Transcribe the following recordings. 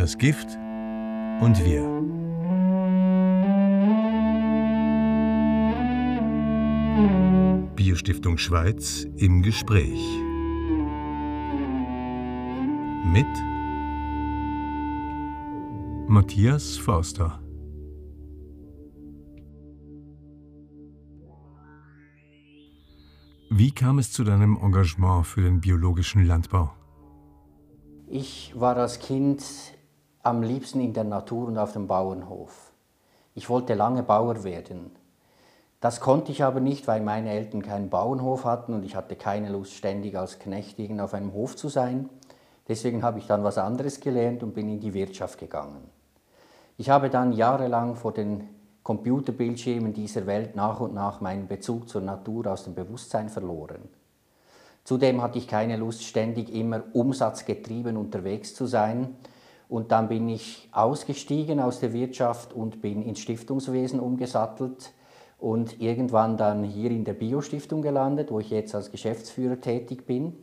Das Gift und wir. Biostiftung Schweiz im Gespräch. Mit Matthias Forster. Wie kam es zu deinem Engagement für den biologischen Landbau? Ich war als Kind am liebsten in der Natur und auf dem Bauernhof. Ich wollte lange Bauer werden. Das konnte ich aber nicht, weil meine Eltern keinen Bauernhof hatten und ich hatte keine Lust, ständig als Knecht auf einem Hof zu sein. Deswegen habe ich dann was anderes gelernt und bin in die Wirtschaft gegangen. Ich habe dann jahrelang vor den Computerbildschirmen dieser Welt nach und nach meinen Bezug zur Natur aus dem Bewusstsein verloren. Zudem hatte ich keine Lust, ständig immer umsatzgetrieben unterwegs zu sein. Und dann bin ich ausgestiegen aus der Wirtschaft und bin ins Stiftungswesen umgesattelt und irgendwann dann hier in der Biostiftung gelandet, wo ich jetzt als Geschäftsführer tätig bin.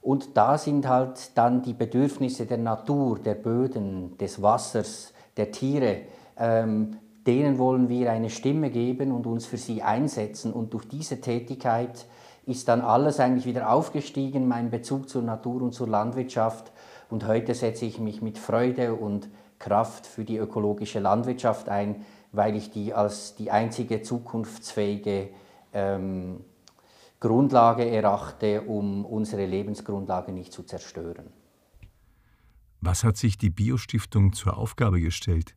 Und da sind halt dann die Bedürfnisse der Natur, der Böden, des Wassers, der Tiere ähm, denen wollen wir eine Stimme geben und uns für sie einsetzen. Und durch diese Tätigkeit ist dann alles eigentlich wieder aufgestiegen, mein Bezug zur Natur und zur Landwirtschaft. Und heute setze ich mich mit Freude und Kraft für die ökologische Landwirtschaft ein, weil ich die als die einzige zukunftsfähige ähm, Grundlage erachte, um unsere Lebensgrundlage nicht zu zerstören. Was hat sich die Biostiftung zur Aufgabe gestellt?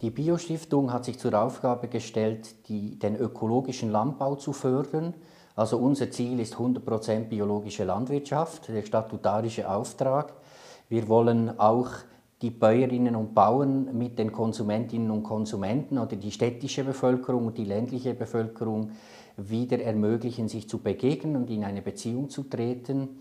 Die Biostiftung hat sich zur Aufgabe gestellt, die, den ökologischen Landbau zu fördern. Also unser Ziel ist 100% biologische Landwirtschaft, der statutarische Auftrag. Wir wollen auch die Bäuerinnen und Bauern mit den Konsumentinnen und Konsumenten oder die städtische Bevölkerung und die ländliche Bevölkerung wieder ermöglichen, sich zu begegnen und in eine Beziehung zu treten.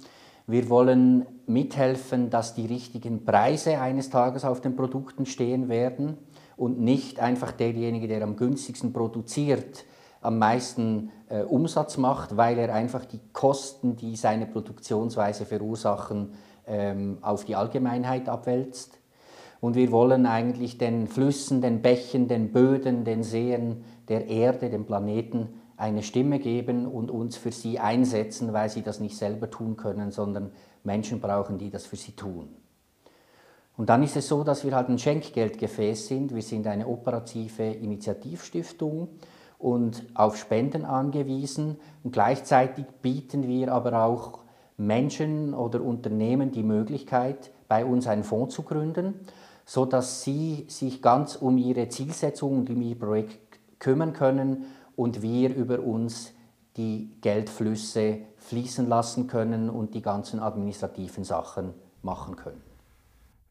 Wir wollen mithelfen, dass die richtigen Preise eines Tages auf den Produkten stehen werden und nicht einfach derjenige, der am günstigsten produziert, am meisten äh, Umsatz macht, weil er einfach die Kosten, die seine Produktionsweise verursachen, ähm, auf die Allgemeinheit abwälzt. Und wir wollen eigentlich den Flüssen, den Bächen, den Böden, den Seen, der Erde, dem Planeten eine Stimme geben und uns für sie einsetzen, weil sie das nicht selber tun können, sondern Menschen brauchen, die das für sie tun. Und dann ist es so, dass wir halt ein Schenkgeldgefäß sind. Wir sind eine operative Initiativstiftung und auf Spenden angewiesen. Und gleichzeitig bieten wir aber auch Menschen oder Unternehmen die Möglichkeit, bei uns einen Fonds zu gründen, sodass sie sich ganz um ihre Zielsetzung und um ihr Projekt kümmern können und wir über uns die Geldflüsse fließen lassen können und die ganzen administrativen Sachen machen können.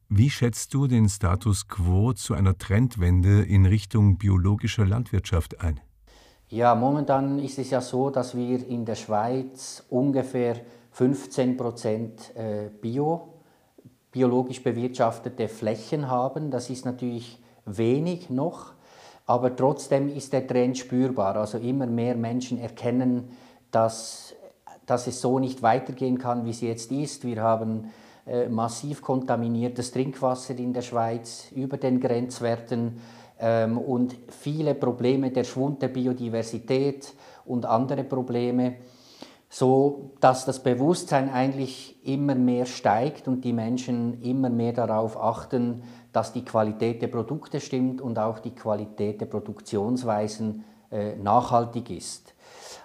Wie schätzt du den Status quo zu einer Trendwende in Richtung biologischer Landwirtschaft ein? Ja, momentan ist es ja so, dass wir in der Schweiz ungefähr 15 Prozent äh, Bio, biologisch bewirtschaftete Flächen haben. Das ist natürlich wenig noch, aber trotzdem ist der Trend spürbar. Also immer mehr Menschen erkennen, dass, dass es so nicht weitergehen kann, wie es jetzt ist. Wir haben äh, massiv kontaminiertes Trinkwasser in der Schweiz über den Grenzwerten ähm, und viele Probleme, der Schwund der Biodiversität und andere Probleme, so dass das Bewusstsein eigentlich immer mehr steigt und die Menschen immer mehr darauf achten, dass die Qualität der Produkte stimmt und auch die Qualität der Produktionsweisen äh, nachhaltig ist.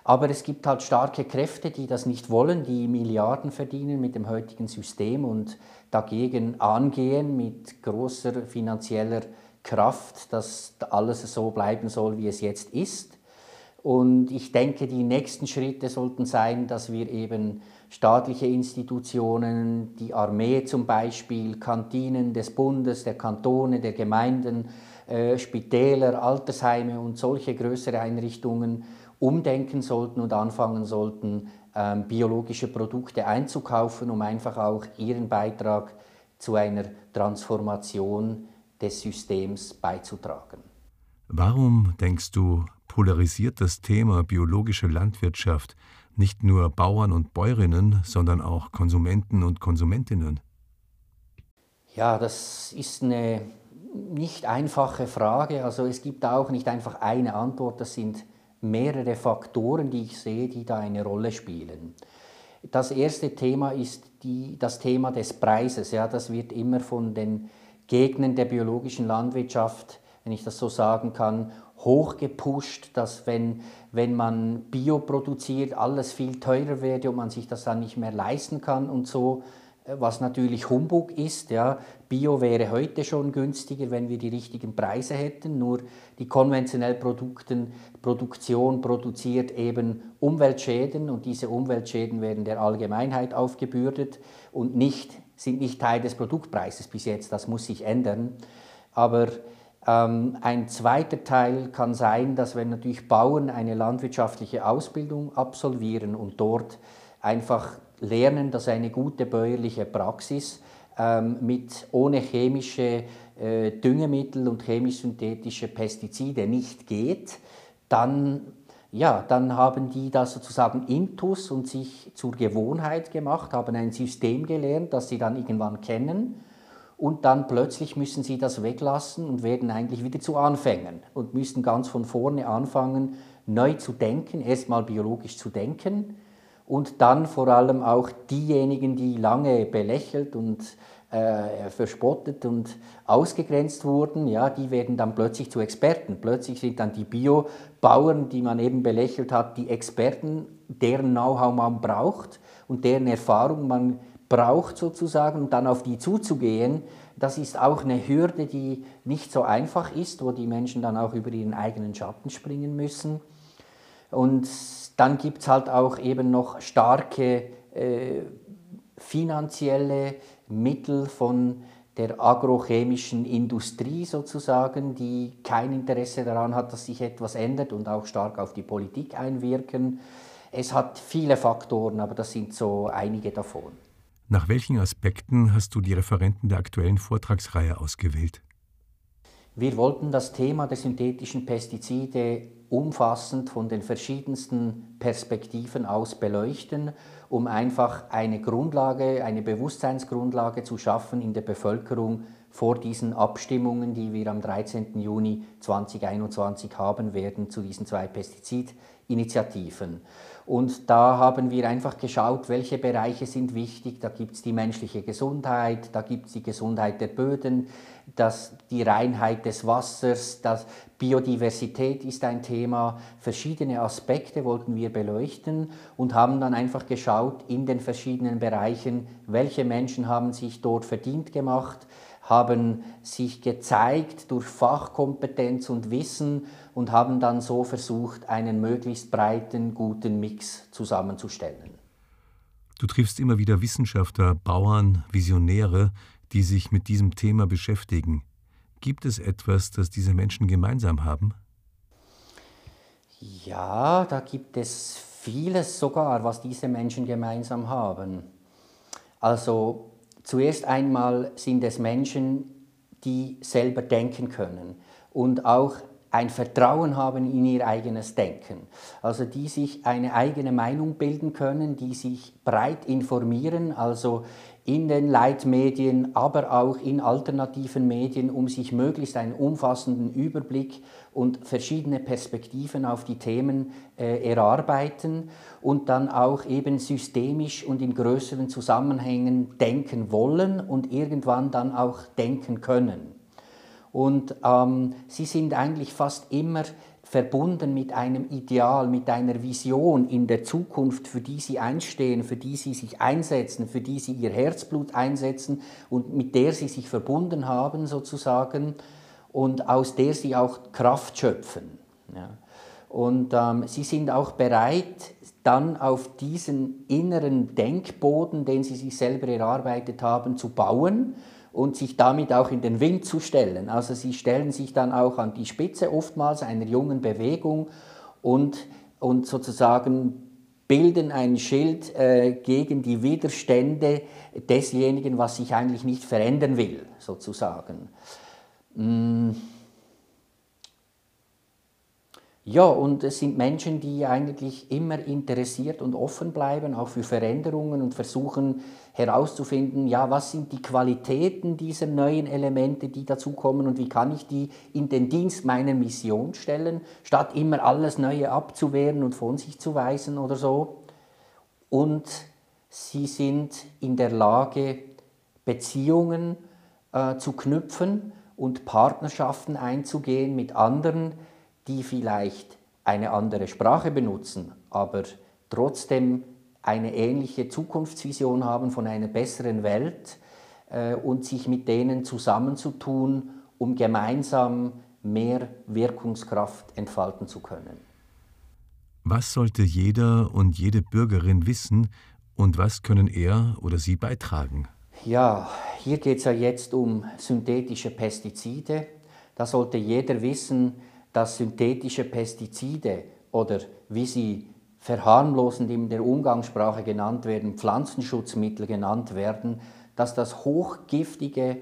Aber es gibt halt starke Kräfte, die das nicht wollen, die Milliarden verdienen mit dem heutigen System und dagegen angehen mit großer finanzieller Kraft, dass alles so bleiben soll, wie es jetzt ist. Und ich denke, die nächsten Schritte sollten sein, dass wir eben staatliche Institutionen, die Armee zum Beispiel, Kantinen des Bundes, der Kantone, der Gemeinden, äh, Spitäler, Altersheime und solche größere Einrichtungen umdenken sollten und anfangen sollten, ähm, biologische Produkte einzukaufen, um einfach auch ihren Beitrag zu einer Transformation des Systems beizutragen. Warum, denkst du, polarisiert das Thema biologische Landwirtschaft nicht nur Bauern und Bäuerinnen, sondern auch Konsumenten und Konsumentinnen? Ja, das ist eine nicht einfache Frage. Also es gibt auch nicht einfach eine Antwort, das sind mehrere Faktoren, die ich sehe, die da eine Rolle spielen. Das erste Thema ist die, das Thema des Preises. Ja, das wird immer von den Gegnern der biologischen Landwirtschaft, wenn ich das so sagen kann, hochgepusht, dass wenn, wenn man Bio produziert, alles viel teurer werde und man sich das dann nicht mehr leisten kann und so was natürlich Humbug ist. Ja. Bio wäre heute schon günstiger, wenn wir die richtigen Preise hätten, nur die konventionelle Produkten, Produktion produziert eben Umweltschäden und diese Umweltschäden werden der Allgemeinheit aufgebürdet und nicht, sind nicht Teil des Produktpreises bis jetzt, das muss sich ändern. Aber ähm, ein zweiter Teil kann sein, dass wenn natürlich Bauern eine landwirtschaftliche Ausbildung absolvieren und dort einfach lernen, dass eine gute bäuerliche Praxis ähm, mit ohne chemische äh, Düngemittel und chemisch-synthetische Pestizide nicht geht, dann, ja, dann haben die das sozusagen intus und sich zur Gewohnheit gemacht, haben ein System gelernt, das sie dann irgendwann kennen. Und dann plötzlich müssen sie das weglassen und werden eigentlich wieder zu Anfängern und müssen ganz von vorne anfangen, neu zu denken, erstmal biologisch zu denken. Und dann vor allem auch diejenigen, die lange belächelt und äh, verspottet und ausgegrenzt wurden, ja, die werden dann plötzlich zu Experten. Plötzlich sind dann die Biobauern, die man eben belächelt hat, die Experten, deren Know-how man braucht und deren Erfahrung man braucht sozusagen, und dann auf die zuzugehen, das ist auch eine Hürde, die nicht so einfach ist, wo die Menschen dann auch über ihren eigenen Schatten springen müssen. Und dann gibt es halt auch eben noch starke äh, finanzielle Mittel von der agrochemischen Industrie sozusagen, die kein Interesse daran hat, dass sich etwas ändert und auch stark auf die Politik einwirken. Es hat viele Faktoren, aber das sind so einige davon. Nach welchen Aspekten hast du die Referenten der aktuellen Vortragsreihe ausgewählt? Wir wollten das Thema der synthetischen Pestizide umfassend von den verschiedensten Perspektiven aus beleuchten, um einfach eine Grundlage, eine Bewusstseinsgrundlage zu schaffen in der Bevölkerung vor diesen Abstimmungen, die wir am 13. Juni 2021 haben werden zu diesen zwei Pestizidinitiativen. Und da haben wir einfach geschaut, welche Bereiche sind wichtig. Da gibt es die menschliche Gesundheit, da gibt es die Gesundheit der Böden, das, die Reinheit des Wassers, das Biodiversität ist ein Thema. Verschiedene Aspekte wollten wir beleuchten und haben dann einfach geschaut in den verschiedenen Bereichen, welche Menschen haben sich dort verdient gemacht, haben sich gezeigt durch Fachkompetenz und Wissen und haben dann so versucht, einen möglichst breiten, guten Mix zusammenzustellen. Du triffst immer wieder Wissenschaftler, Bauern, Visionäre, die sich mit diesem Thema beschäftigen. Gibt es etwas, das diese Menschen gemeinsam haben? Ja, da gibt es vieles sogar, was diese Menschen gemeinsam haben. Also zuerst einmal sind es Menschen, die selber denken können und auch ein Vertrauen haben in ihr eigenes Denken. Also die sich eine eigene Meinung bilden können, die sich breit informieren, also in den Leitmedien, aber auch in alternativen Medien, um sich möglichst einen umfassenden Überblick und verschiedene Perspektiven auf die Themen äh, erarbeiten und dann auch eben systemisch und in größeren Zusammenhängen denken wollen und irgendwann dann auch denken können. Und ähm, sie sind eigentlich fast immer verbunden mit einem Ideal, mit einer Vision in der Zukunft, für die sie einstehen, für die sie sich einsetzen, für die sie ihr Herzblut einsetzen und mit der sie sich verbunden haben sozusagen und aus der sie auch Kraft schöpfen. Ja. Und ähm, sie sind auch bereit, dann auf diesen inneren Denkboden, den sie sich selber erarbeitet haben, zu bauen und sich damit auch in den Wind zu stellen. Also sie stellen sich dann auch an die Spitze oftmals einer jungen Bewegung und, und sozusagen bilden ein Schild äh, gegen die Widerstände desjenigen, was sich eigentlich nicht verändern will, sozusagen. Mm. Ja, und es sind Menschen, die eigentlich immer interessiert und offen bleiben, auch für Veränderungen und versuchen herauszufinden, ja, was sind die Qualitäten dieser neuen Elemente, die dazukommen und wie kann ich die in den Dienst meiner Mission stellen, statt immer alles Neue abzuwehren und von sich zu weisen oder so. Und sie sind in der Lage, Beziehungen äh, zu knüpfen und Partnerschaften einzugehen mit anderen, die vielleicht eine andere Sprache benutzen, aber trotzdem eine ähnliche Zukunftsvision haben von einer besseren Welt äh, und sich mit denen zusammenzutun, um gemeinsam mehr Wirkungskraft entfalten zu können. Was sollte jeder und jede Bürgerin wissen und was können er oder sie beitragen? Ja, hier geht es ja jetzt um synthetische Pestizide. Da sollte jeder wissen, dass synthetische Pestizide oder wie sie verharmlosend in der Umgangssprache genannt werden, Pflanzenschutzmittel genannt werden, dass das hochgiftige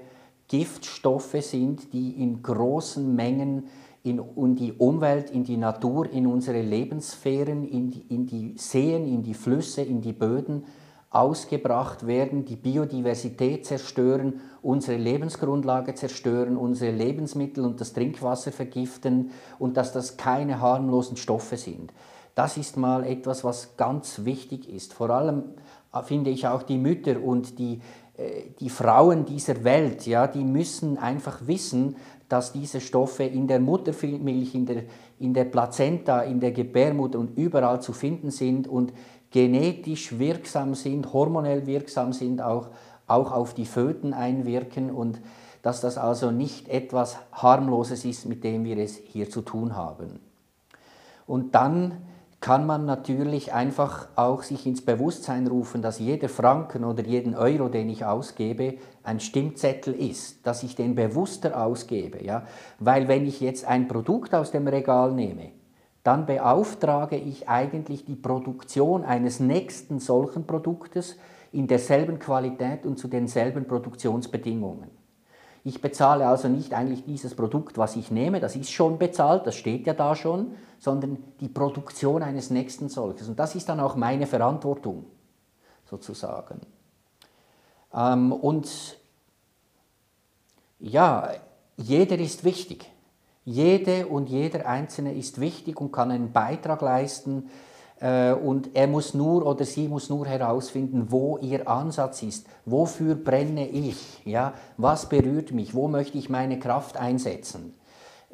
Giftstoffe sind, die in großen Mengen in, in die Umwelt, in die Natur, in unsere Lebenssphären, in die, in die Seen, in die Flüsse, in die Böden ausgebracht werden, die Biodiversität zerstören, unsere Lebensgrundlage zerstören, unsere Lebensmittel und das Trinkwasser vergiften und dass das keine harmlosen Stoffe sind. Das ist mal etwas, was ganz wichtig ist. Vor allem äh, finde ich auch die Mütter und die, äh, die Frauen dieser Welt, ja, die müssen einfach wissen, dass diese Stoffe in der Muttermilch, in der, in der Plazenta, in der Gebärmutter und überall zu finden sind und genetisch wirksam sind, hormonell wirksam sind, auch, auch auf die Föten einwirken und dass das also nicht etwas harmloses ist, mit dem wir es hier zu tun haben. Und dann kann man natürlich einfach auch sich ins Bewusstsein rufen, dass jeder Franken oder jeden Euro, den ich ausgebe, ein Stimmzettel ist, dass ich den bewusster ausgebe. Ja? Weil wenn ich jetzt ein Produkt aus dem Regal nehme, dann beauftrage ich eigentlich die Produktion eines nächsten solchen Produktes in derselben Qualität und zu denselben Produktionsbedingungen. Ich bezahle also nicht eigentlich dieses Produkt, was ich nehme, das ist schon bezahlt, das steht ja da schon, sondern die Produktion eines nächsten solches. Und das ist dann auch meine Verantwortung, sozusagen. Ähm, und ja, jeder ist wichtig. Jede und jeder Einzelne ist wichtig und kann einen Beitrag leisten und er muss nur oder sie muss nur herausfinden, wo ihr Ansatz ist. Wofür brenne ich? Ja? Was berührt mich? Wo möchte ich meine Kraft einsetzen?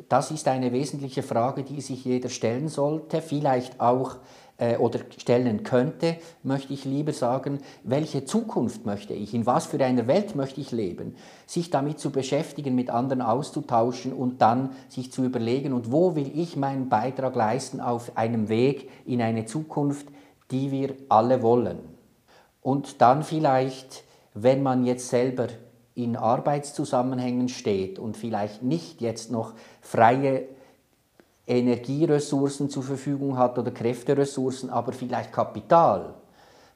Das ist eine wesentliche Frage, die sich jeder stellen sollte, vielleicht auch äh, oder stellen könnte, möchte ich lieber sagen, welche Zukunft möchte ich, in was für einer Welt möchte ich leben, sich damit zu beschäftigen, mit anderen auszutauschen und dann sich zu überlegen, und wo will ich meinen Beitrag leisten auf einem Weg in eine Zukunft, die wir alle wollen. Und dann vielleicht, wenn man jetzt selber in Arbeitszusammenhängen steht und vielleicht nicht jetzt noch freie Energieressourcen zur Verfügung hat oder Kräfteressourcen, aber vielleicht Kapital,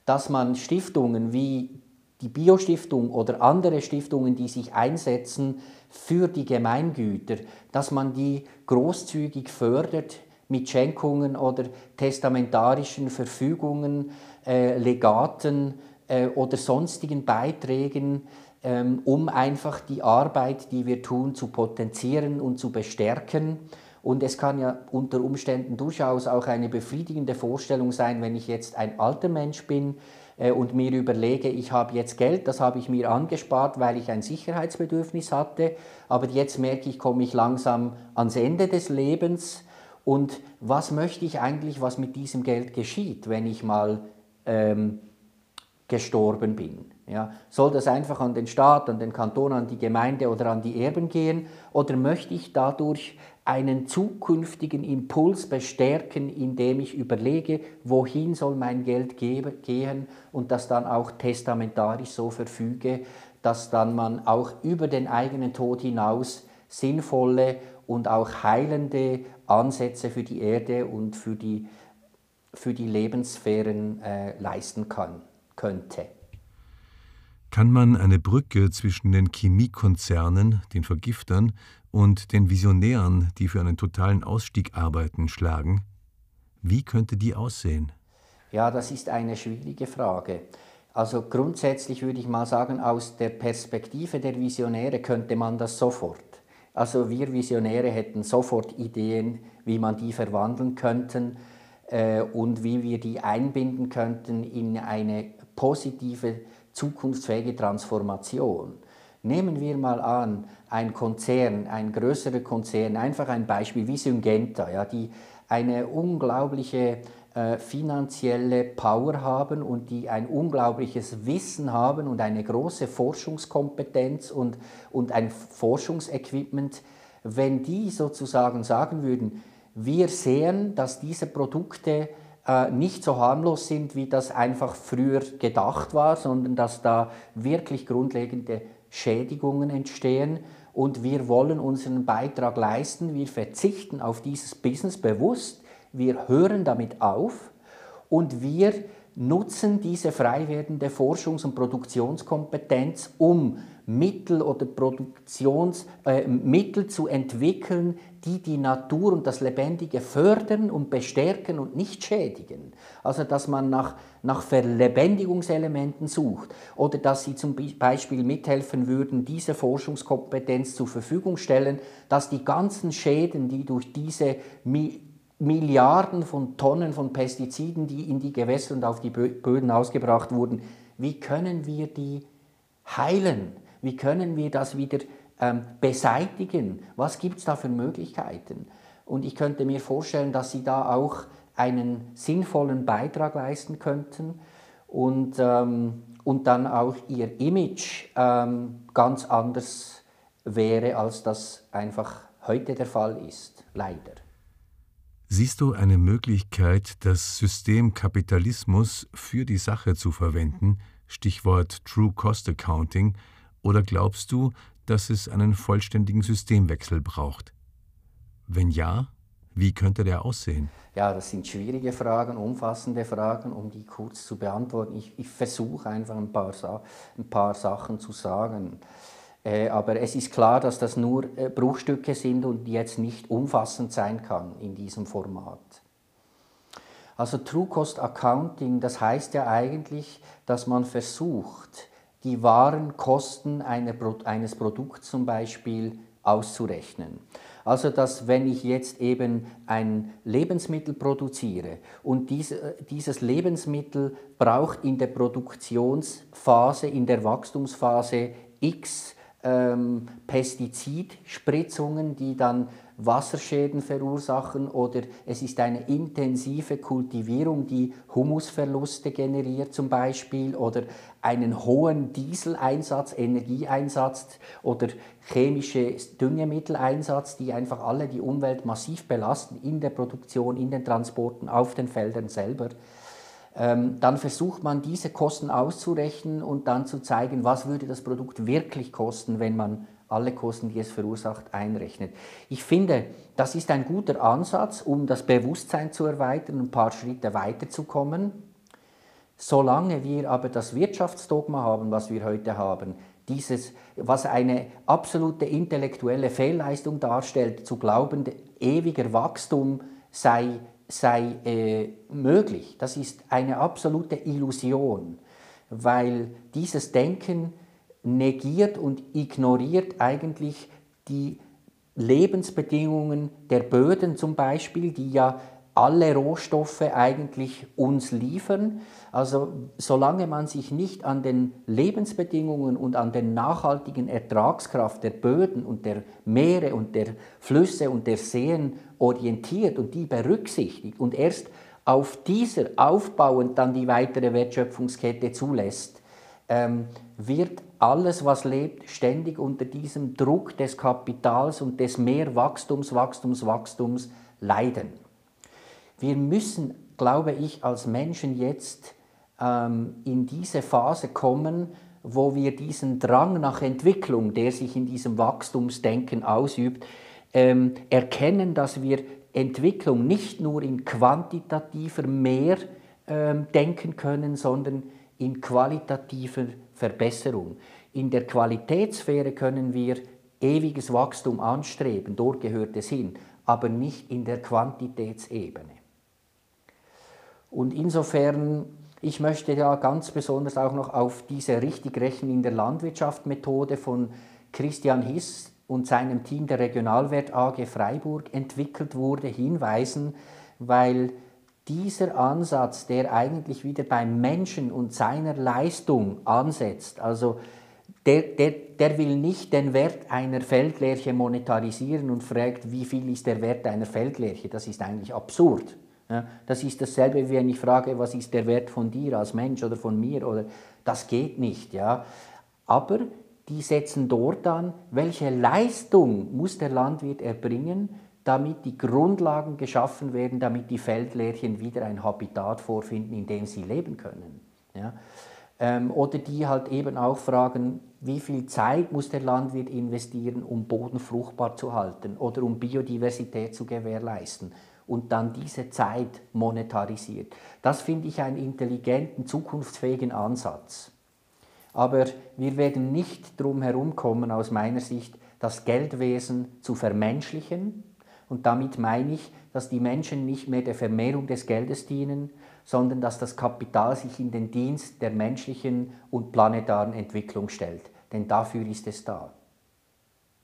dass man Stiftungen wie die Biostiftung oder andere Stiftungen, die sich einsetzen für die Gemeingüter, dass man die großzügig fördert mit Schenkungen oder testamentarischen Verfügungen, äh, Legaten äh, oder sonstigen Beiträgen, ähm, um einfach die Arbeit, die wir tun, zu potenzieren und zu bestärken und es kann ja unter Umständen durchaus auch eine befriedigende Vorstellung sein, wenn ich jetzt ein alter Mensch bin äh, und mir überlege, ich habe jetzt Geld, das habe ich mir angespart, weil ich ein Sicherheitsbedürfnis hatte, aber jetzt merke ich, komme ich langsam ans Ende des Lebens und was möchte ich eigentlich, was mit diesem Geld geschieht, wenn ich mal ähm, gestorben bin? Ja, soll das einfach an den Staat, an den Kanton, an die Gemeinde oder an die Erben gehen? Oder möchte ich dadurch einen zukünftigen Impuls bestärken, indem ich überlege, wohin soll mein Geld gehen und das dann auch testamentarisch so verfüge, dass dann man auch über den eigenen Tod hinaus sinnvolle und auch heilende Ansätze für die Erde und für die, für die Lebenssphären äh, leisten kann, könnte. Kann man eine Brücke zwischen den Chemiekonzernen, den Vergiftern, und den Visionären, die für einen totalen Ausstieg arbeiten, schlagen? Wie könnte die aussehen? Ja, das ist eine schwierige Frage. Also grundsätzlich würde ich mal sagen, aus der Perspektive der Visionäre könnte man das sofort. Also wir Visionäre hätten sofort Ideen, wie man die verwandeln könnten äh, und wie wir die einbinden könnten in eine positive, zukunftsfähige Transformation. Nehmen wir mal an, ein Konzern, ein größerer Konzern, einfach ein Beispiel wie Syngenta, ja, die eine unglaubliche äh, finanzielle Power haben und die ein unglaubliches Wissen haben und eine große Forschungskompetenz und, und ein Forschungsequipment, wenn die sozusagen sagen würden, wir sehen, dass diese Produkte äh, nicht so harmlos sind, wie das einfach früher gedacht war, sondern dass da wirklich grundlegende Schädigungen entstehen. Und wir wollen unseren Beitrag leisten. Wir verzichten auf dieses Business bewusst, wir hören damit auf. Und wir nutzen diese frei werdende Forschungs- und Produktionskompetenz, um Mittel oder Produktionsmittel äh, zu entwickeln, die die Natur und das Lebendige fördern und bestärken und nicht schädigen. Also dass man nach, nach Verlebendigungselementen sucht oder dass sie zum Beispiel mithelfen würden, diese Forschungskompetenz zur Verfügung stellen, dass die ganzen Schäden, die durch diese Milliarden von Tonnen von Pestiziden, die in die Gewässer und auf die Böden ausgebracht wurden, wie können wir die heilen? Wie können wir das wieder ähm, beseitigen? Was gibt es da für Möglichkeiten? Und ich könnte mir vorstellen, dass Sie da auch einen sinnvollen Beitrag leisten könnten und, ähm, und dann auch Ihr Image ähm, ganz anders wäre, als das einfach heute der Fall ist, leider. Siehst du eine Möglichkeit, das System Kapitalismus für die Sache zu verwenden, Stichwort True Cost Accounting, oder glaubst du, dass es einen vollständigen Systemwechsel braucht? Wenn ja, wie könnte der aussehen? Ja, das sind schwierige Fragen, umfassende Fragen, um die kurz zu beantworten. Ich, ich versuche einfach ein paar, ein paar Sachen zu sagen. Äh, aber es ist klar, dass das nur äh, Bruchstücke sind und jetzt nicht umfassend sein kann in diesem Format. Also True Cost Accounting, das heißt ja eigentlich, dass man versucht, die wahren Kosten eines Produkts zum Beispiel auszurechnen. Also dass wenn ich jetzt eben ein Lebensmittel produziere und diese, dieses Lebensmittel braucht in der Produktionsphase, in der Wachstumsphase X ähm, Pestizidspritzungen, die dann Wasserschäden verursachen oder es ist eine intensive Kultivierung, die Humusverluste generiert zum Beispiel oder einen hohen Dieseleinsatz, Energieeinsatz oder chemische Düngemitteleinsatz, die einfach alle die Umwelt massiv belasten in der Produktion, in den Transporten, auf den Feldern selber. Ähm, dann versucht man diese Kosten auszurechnen und dann zu zeigen, was würde das Produkt wirklich kosten, wenn man alle Kosten, die es verursacht, einrechnet. Ich finde, das ist ein guter Ansatz, um das Bewusstsein zu erweitern, ein paar Schritte weiterzukommen. Solange wir aber das Wirtschaftsdogma haben, was wir heute haben, dieses, was eine absolute intellektuelle Fehlleistung darstellt, zu glauben, ewiger Wachstum sei, sei äh, möglich, das ist eine absolute Illusion, weil dieses Denken negiert und ignoriert eigentlich die Lebensbedingungen der Böden zum Beispiel, die ja alle Rohstoffe eigentlich uns liefern. Also solange man sich nicht an den Lebensbedingungen und an der nachhaltigen Ertragskraft der Böden und der Meere und der Flüsse und der Seen orientiert und die berücksichtigt und erst auf dieser aufbauend dann die weitere Wertschöpfungskette zulässt, ähm, wird alles, was lebt, ständig unter diesem Druck des Kapitals und des Mehrwachstums, Wachstums, Wachstums leiden. Wir müssen, glaube ich, als Menschen jetzt ähm, in diese Phase kommen, wo wir diesen Drang nach Entwicklung, der sich in diesem Wachstumsdenken ausübt, ähm, erkennen, dass wir Entwicklung nicht nur in quantitativer Mehr ähm, denken können, sondern in qualitativer Verbesserung. In der Qualitätssphäre können wir ewiges Wachstum anstreben, dort gehört es hin, aber nicht in der Quantitätsebene. Und insofern Ich möchte ja ganz besonders auch noch auf diese Richtigrechnen in der Landwirtschaft Methode von Christian Hiss und seinem Team der Regionalwert AG Freiburg entwickelt wurde, hinweisen, weil dieser Ansatz, der eigentlich wieder beim Menschen und seiner Leistung ansetzt, also der, der, der will nicht den Wert einer Feldlerche monetarisieren und fragt, wie viel ist der Wert einer Feldlerche. Das ist eigentlich absurd. Ja, das ist dasselbe, wie wenn ich frage, was ist der Wert von dir als Mensch oder von mir. Oder, das geht nicht. Ja. Aber die setzen dort an, welche Leistung muss der Landwirt erbringen, damit die Grundlagen geschaffen werden, damit die Feldlärchen wieder ein Habitat vorfinden, in dem sie leben können. Ja? Ähm, oder die halt eben auch fragen, wie viel Zeit muss der Landwirt investieren, um Boden fruchtbar zu halten oder um Biodiversität zu gewährleisten und dann diese Zeit monetarisiert. Das finde ich einen intelligenten, zukunftsfähigen Ansatz. Aber wir werden nicht drum herumkommen, aus meiner Sicht, das Geldwesen zu vermenschlichen, und damit meine ich, dass die Menschen nicht mehr der Vermehrung des Geldes dienen, sondern dass das Kapital sich in den Dienst der menschlichen und planetaren Entwicklung stellt. Denn dafür ist es da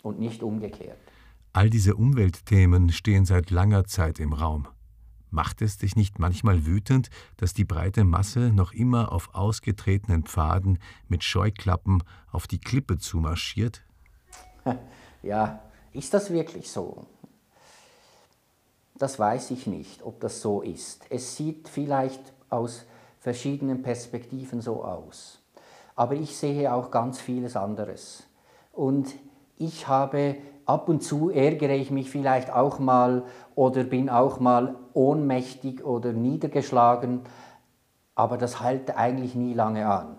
und nicht umgekehrt. All diese Umweltthemen stehen seit langer Zeit im Raum. Macht es dich nicht manchmal wütend, dass die breite Masse noch immer auf ausgetretenen Pfaden mit Scheuklappen auf die Klippe zumarschiert? Ja, ist das wirklich so? Das weiß ich nicht, ob das so ist. Es sieht vielleicht aus verschiedenen Perspektiven so aus. Aber ich sehe auch ganz vieles anderes. Und ich habe ab und zu ärgere ich mich vielleicht auch mal oder bin auch mal ohnmächtig oder niedergeschlagen, aber das hält eigentlich nie lange an,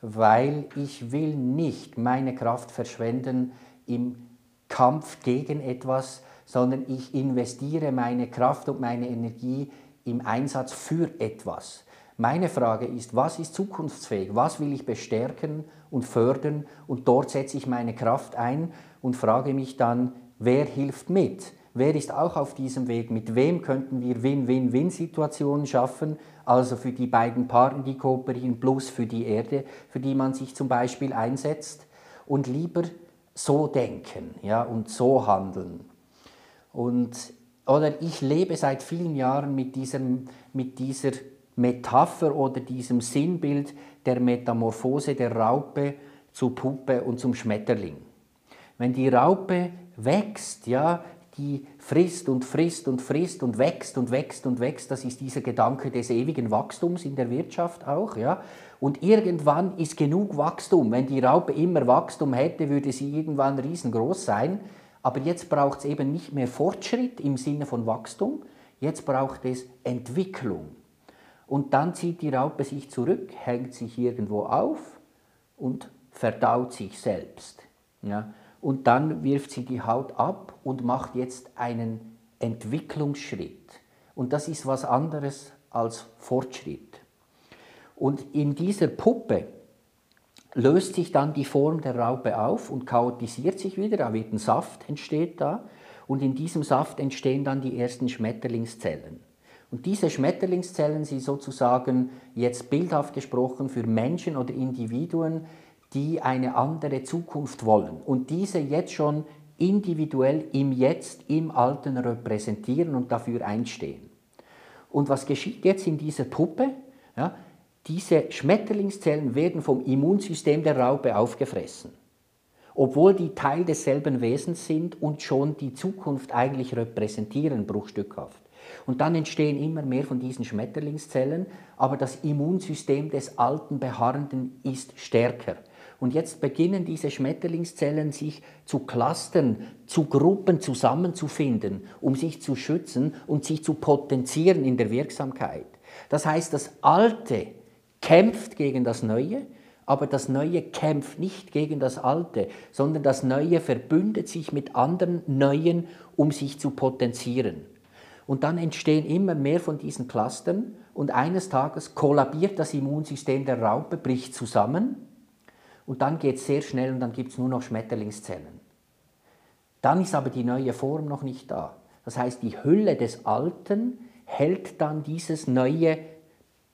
weil ich will nicht meine Kraft verschwenden im Kampf gegen etwas, sondern ich investiere meine Kraft und meine Energie im Einsatz für etwas. Meine Frage ist, was ist zukunftsfähig? Was will ich bestärken und fördern? Und dort setze ich meine Kraft ein und frage mich dann, wer hilft mit? Wer ist auch auf diesem Weg? Mit wem könnten wir Win-Win-Win-Situationen schaffen? Also für die beiden Partner, die kooperieren, plus für die Erde, für die man sich zum Beispiel einsetzt. Und lieber so denken ja, und so handeln. Und, oder ich lebe seit vielen Jahren mit, diesem, mit dieser Metapher oder diesem Sinnbild der Metamorphose der Raupe zur Puppe und zum Schmetterling. Wenn die Raupe wächst, ja, die frisst und frisst und frisst und wächst und wächst und wächst, das ist dieser Gedanke des ewigen Wachstums in der Wirtschaft auch, ja. Und irgendwann ist genug Wachstum. Wenn die Raupe immer Wachstum hätte, würde sie irgendwann riesengroß sein. Aber jetzt braucht es eben nicht mehr Fortschritt im Sinne von Wachstum, jetzt braucht es Entwicklung. Und dann zieht die Raupe sich zurück, hängt sich irgendwo auf und verdaut sich selbst. Ja? Und dann wirft sie die Haut ab und macht jetzt einen Entwicklungsschritt. Und das ist was anderes als Fortschritt. Und in dieser Puppe löst sich dann die Form der Raupe auf und chaotisiert sich wieder, da wird ein Saft, entsteht da, und in diesem Saft entstehen dann die ersten Schmetterlingszellen. Und diese Schmetterlingszellen sind sozusagen jetzt bildhaft gesprochen für Menschen oder Individuen, die eine andere Zukunft wollen und diese jetzt schon individuell im Jetzt, im Alten repräsentieren und dafür einstehen. Und was geschieht jetzt in dieser Puppe? Ja, diese Schmetterlingszellen werden vom Immunsystem der Raupe aufgefressen, obwohl die Teil desselben Wesens sind und schon die Zukunft eigentlich repräsentieren, bruchstückhaft. Und dann entstehen immer mehr von diesen Schmetterlingszellen, aber das Immunsystem des alten Beharrenden ist stärker. Und jetzt beginnen diese Schmetterlingszellen sich zu Clustern, zu Gruppen zusammenzufinden, um sich zu schützen und sich zu potenzieren in der Wirksamkeit. Das heißt, das alte kämpft gegen das Neue, aber das Neue kämpft nicht gegen das Alte, sondern das Neue verbündet sich mit anderen Neuen, um sich zu potenzieren. Und dann entstehen immer mehr von diesen Clustern und eines Tages kollabiert das Immunsystem der Raupe, bricht zusammen und dann geht es sehr schnell und dann gibt es nur noch Schmetterlingszellen. Dann ist aber die neue Form noch nicht da. Das heißt, die Hülle des Alten hält dann dieses neue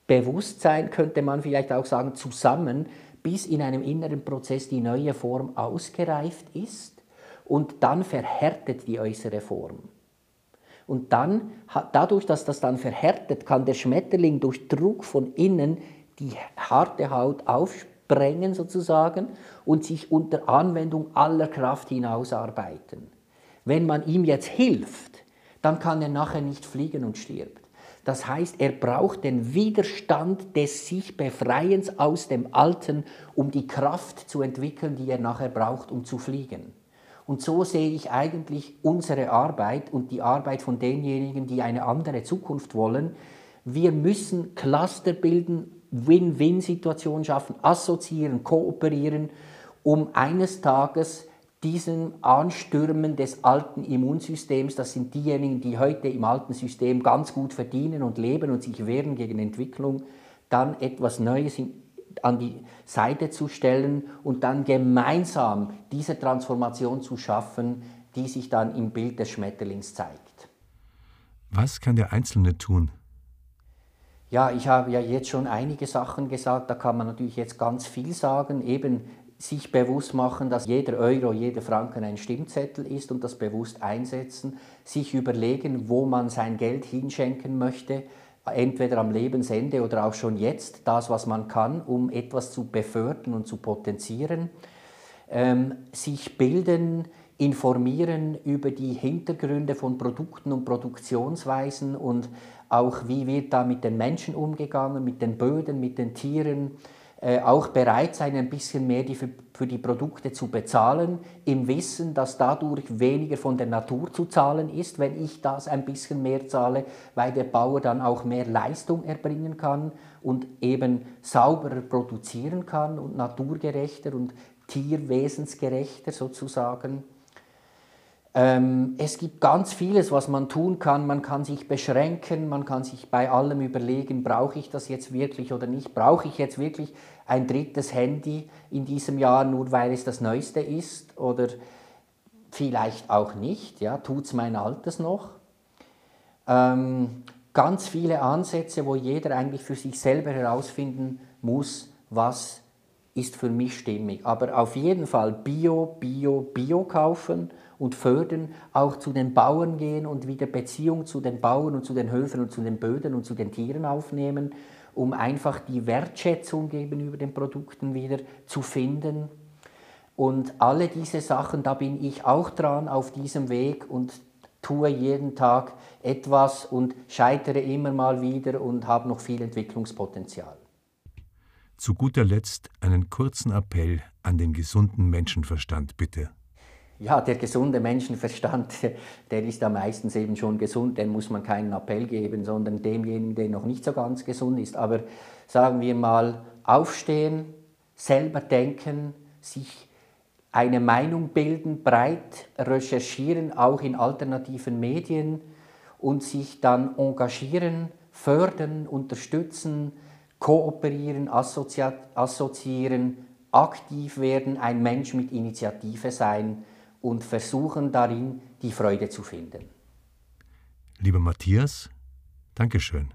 Bewusstsein, könnte man vielleicht auch sagen, zusammen, bis in einem inneren Prozess die neue Form ausgereift ist und dann verhärtet die äußere Form. Und dann, dadurch, dass das dann verhärtet, kann der Schmetterling durch Druck von innen die harte Haut aufsprengen sozusagen und sich unter Anwendung aller Kraft hinausarbeiten. Wenn man ihm jetzt hilft, dann kann er nachher nicht fliegen und stirbt. Das heißt, er braucht den Widerstand des sich Befreiens aus dem Alten, um die Kraft zu entwickeln, die er nachher braucht, um zu fliegen. Und so sehe ich eigentlich unsere Arbeit und die Arbeit von denjenigen, die eine andere Zukunft wollen. Wir müssen Cluster bilden, Win-Win-Situationen schaffen, assoziieren, kooperieren, um eines Tages diesen Anstürmen des alten Immunsystems, das sind diejenigen, die heute im alten System ganz gut verdienen und leben und sich wehren gegen Entwicklung, dann etwas Neues an die Seite zu stellen und dann gemeinsam diese Transformation zu schaffen, die sich dann im Bild des Schmetterlings zeigt. Was kann der Einzelne tun? Ja, ich habe ja jetzt schon einige Sachen gesagt, da kann man natürlich jetzt ganz viel sagen. Eben sich bewusst machen, dass jeder Euro, jeder Franken ein Stimmzettel ist und das bewusst einsetzen, sich überlegen, wo man sein Geld hinschenken möchte, entweder am Lebensende oder auch schon jetzt, das, was man kann, um etwas zu befördern und zu potenzieren, ähm, sich bilden, informieren über die Hintergründe von Produkten und Produktionsweisen und auch wie wird da mit den Menschen umgegangen, mit den Böden, mit den Tieren, auch bereit sein, ein bisschen mehr die, für, für die Produkte zu bezahlen, im Wissen, dass dadurch weniger von der Natur zu zahlen ist, wenn ich das ein bisschen mehr zahle, weil der Bauer dann auch mehr Leistung erbringen kann und eben sauberer produzieren kann und naturgerechter und tierwesensgerechter sozusagen. Ähm, es gibt ganz vieles, was man tun kann. Man kann sich beschränken, man kann sich bei allem überlegen, brauche ich das jetzt wirklich oder nicht? Brauche ich jetzt wirklich ein drittes Handy in diesem Jahr, nur weil es das Neueste ist? Oder vielleicht auch nicht, ja? tut es mein Altes noch? Ähm, ganz viele Ansätze, wo jeder eigentlich für sich selber herausfinden muss, was ist für mich stimmig. Aber auf jeden Fall Bio, Bio, Bio kaufen und fördern, auch zu den Bauern gehen und wieder Beziehung zu den Bauern und zu den Höfen und zu den Böden und zu den Tieren aufnehmen, um einfach die Wertschätzung gegenüber den Produkten wieder zu finden. Und alle diese Sachen, da bin ich auch dran auf diesem Weg und tue jeden Tag etwas und scheitere immer mal wieder und habe noch viel Entwicklungspotenzial. Zu guter Letzt einen kurzen Appell an den gesunden Menschenverstand, bitte. Ja, der gesunde Menschenverstand, der ist ja meistens eben schon gesund, dem muss man keinen Appell geben, sondern demjenigen, der noch nicht so ganz gesund ist. Aber sagen wir mal, aufstehen, selber denken, sich eine Meinung bilden, breit recherchieren, auch in alternativen Medien und sich dann engagieren, fördern, unterstützen, kooperieren, assoziieren, aktiv werden, ein Mensch mit Initiative sein und versuchen darin die Freude zu finden. Lieber Matthias, Dankeschön.